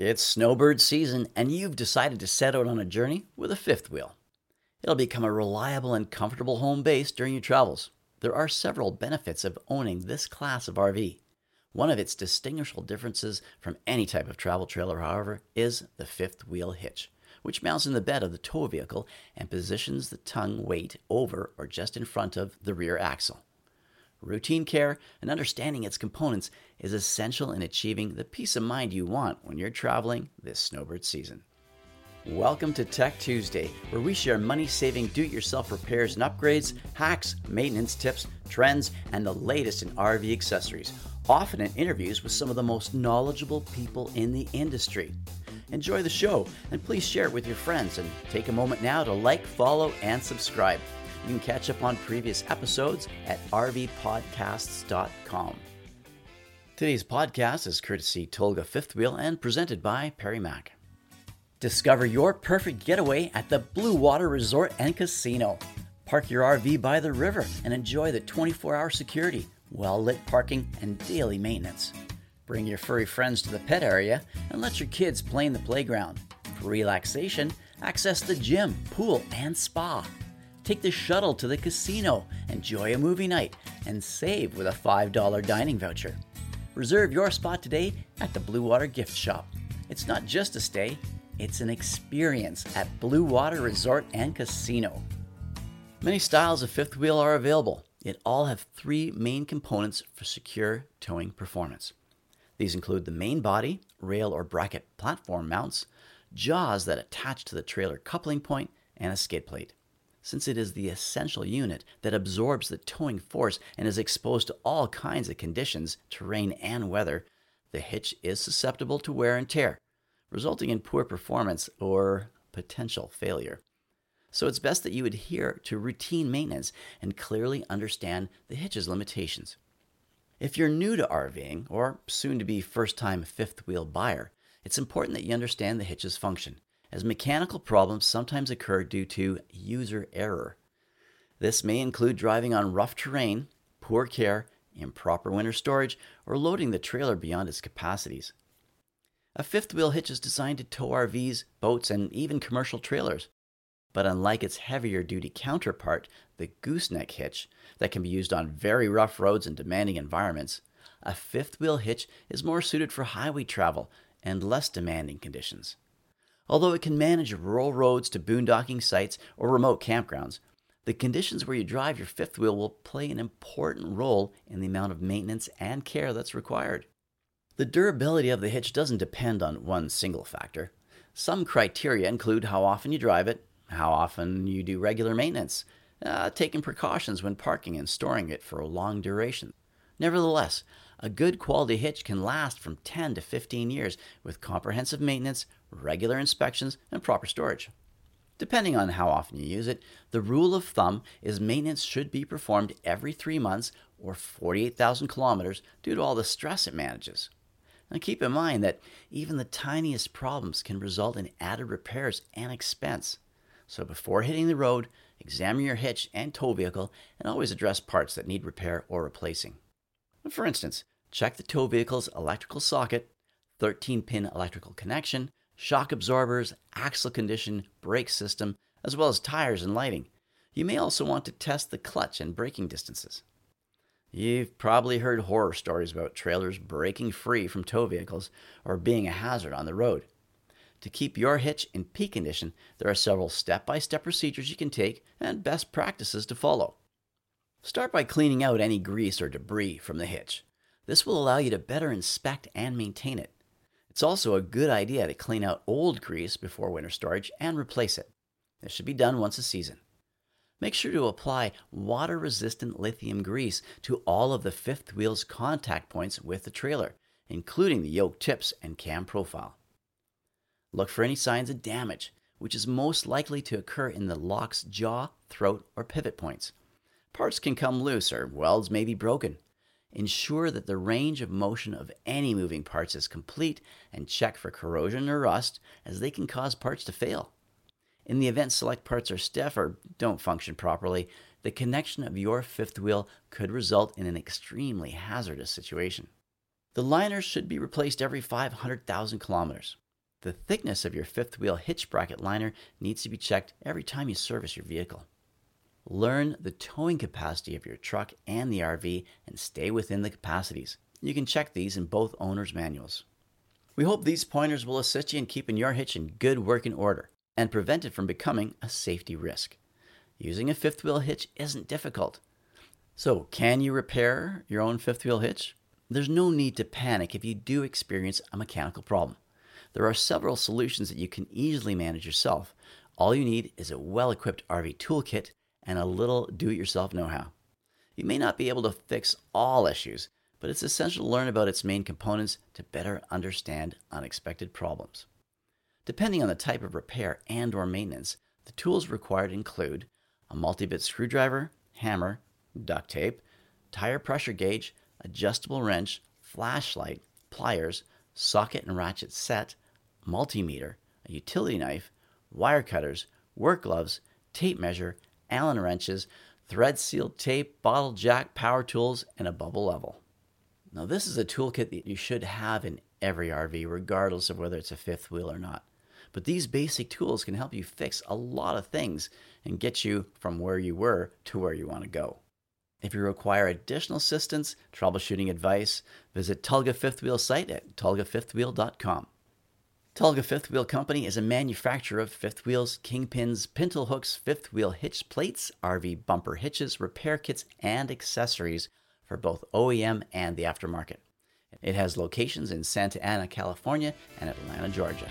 It's snowbird season, and you've decided to set out on a journey with a fifth wheel. It'll become a reliable and comfortable home base during your travels. There are several benefits of owning this class of RV. One of its distinguishable differences from any type of travel trailer, however, is the fifth wheel hitch, which mounts in the bed of the tow vehicle and positions the tongue weight over or just in front of the rear axle. Routine care and understanding its components is essential in achieving the peace of mind you want when you're traveling this snowbird season. Welcome to Tech Tuesday, where we share money saving do it yourself repairs and upgrades, hacks, maintenance tips, trends, and the latest in RV accessories, often in interviews with some of the most knowledgeable people in the industry. Enjoy the show and please share it with your friends and take a moment now to like, follow, and subscribe. You can catch up on previous episodes at rvpodcasts.com. Today's podcast is courtesy Tulga Fifth Wheel and presented by Perry Mack. Discover your perfect getaway at the Blue Water Resort and Casino. Park your RV by the river and enjoy the 24 hour security, well lit parking, and daily maintenance. Bring your furry friends to the pet area and let your kids play in the playground. For relaxation, access the gym, pool, and spa. Take the shuttle to the casino, enjoy a movie night, and save with a $5 dining voucher. Reserve your spot today at the Blue Water Gift Shop. It's not just a stay, it's an experience at Blue Water Resort and Casino. Many styles of fifth wheel are available, It all have three main components for secure towing performance. These include the main body, rail or bracket platform mounts, jaws that attach to the trailer coupling point, and a skid plate since it is the essential unit that absorbs the towing force and is exposed to all kinds of conditions, terrain, and weather, the hitch is susceptible to wear and tear, resulting in poor performance or potential failure. So it's best that you adhere to routine maintenance and clearly understand the hitch's limitations. If you're new to RVing or soon to be first time fifth wheel buyer, it's important that you understand the hitch's function as mechanical problems sometimes occur due to user error. This may include driving on rough terrain, poor care, improper winter storage, or loading the trailer beyond its capacities. A fifth wheel hitch is designed to tow RVs, boats, and even commercial trailers. But unlike its heavier duty counterpart, the gooseneck hitch, that can be used on very rough roads and demanding environments, a fifth wheel hitch is more suited for highway travel and less demanding conditions. Although it can manage rural roads to boondocking sites or remote campgrounds, the conditions where you drive your fifth wheel will play an important role in the amount of maintenance and care that's required. The durability of the hitch doesn't depend on one single factor. Some criteria include how often you drive it, how often you do regular maintenance, uh, taking precautions when parking and storing it for a long duration. Nevertheless, a good quality hitch can last from 10 to 15 years with comprehensive maintenance, regular inspections, and proper storage. Depending on how often you use it, the rule of thumb is maintenance should be performed every three months or 48,000 kilometers due to all the stress it manages. Now keep in mind that even the tiniest problems can result in added repairs and expense. So before hitting the road, examine your hitch and tow vehicle and always address parts that need repair or replacing. For instance, check the tow vehicle's electrical socket, 13 pin electrical connection, shock absorbers, axle condition, brake system, as well as tires and lighting. You may also want to test the clutch and braking distances. You've probably heard horror stories about trailers breaking free from tow vehicles or being a hazard on the road. To keep your hitch in peak condition, there are several step by step procedures you can take and best practices to follow. Start by cleaning out any grease or debris from the hitch. This will allow you to better inspect and maintain it. It's also a good idea to clean out old grease before winter storage and replace it. This should be done once a season. Make sure to apply water resistant lithium grease to all of the fifth wheel's contact points with the trailer, including the yoke tips and cam profile. Look for any signs of damage, which is most likely to occur in the lock's jaw, throat, or pivot points. Parts can come loose or welds may be broken. Ensure that the range of motion of any moving parts is complete and check for corrosion or rust as they can cause parts to fail. In the event select parts are stiff or don't function properly, the connection of your fifth wheel could result in an extremely hazardous situation. The liners should be replaced every 500,000 kilometers. The thickness of your fifth wheel hitch bracket liner needs to be checked every time you service your vehicle. Learn the towing capacity of your truck and the RV and stay within the capacities. You can check these in both owners' manuals. We hope these pointers will assist you in keeping your hitch in good working order and prevent it from becoming a safety risk. Using a fifth wheel hitch isn't difficult. So, can you repair your own fifth wheel hitch? There's no need to panic if you do experience a mechanical problem. There are several solutions that you can easily manage yourself. All you need is a well equipped RV toolkit and a little do it yourself know how. You may not be able to fix all issues, but it's essential to learn about its main components to better understand unexpected problems. Depending on the type of repair and or maintenance, the tools required include a multi-bit screwdriver, hammer, duct tape, tire pressure gauge, adjustable wrench, flashlight, pliers, socket and ratchet set, multimeter, a utility knife, wire cutters, work gloves, tape measure, Allen wrenches, thread sealed tape, bottle jack, power tools, and a bubble level. Now, this is a toolkit that you should have in every RV, regardless of whether it's a fifth wheel or not. But these basic tools can help you fix a lot of things and get you from where you were to where you want to go. If you require additional assistance, troubleshooting advice, visit Tulga Fifth Wheel site at tulgafifthwheel.com. Tulga Fifth Wheel Company is a manufacturer of fifth wheels, kingpins, pintle hooks, fifth wheel hitch plates, RV bumper hitches, repair kits, and accessories for both OEM and the aftermarket. It has locations in Santa Ana, California, and Atlanta, Georgia.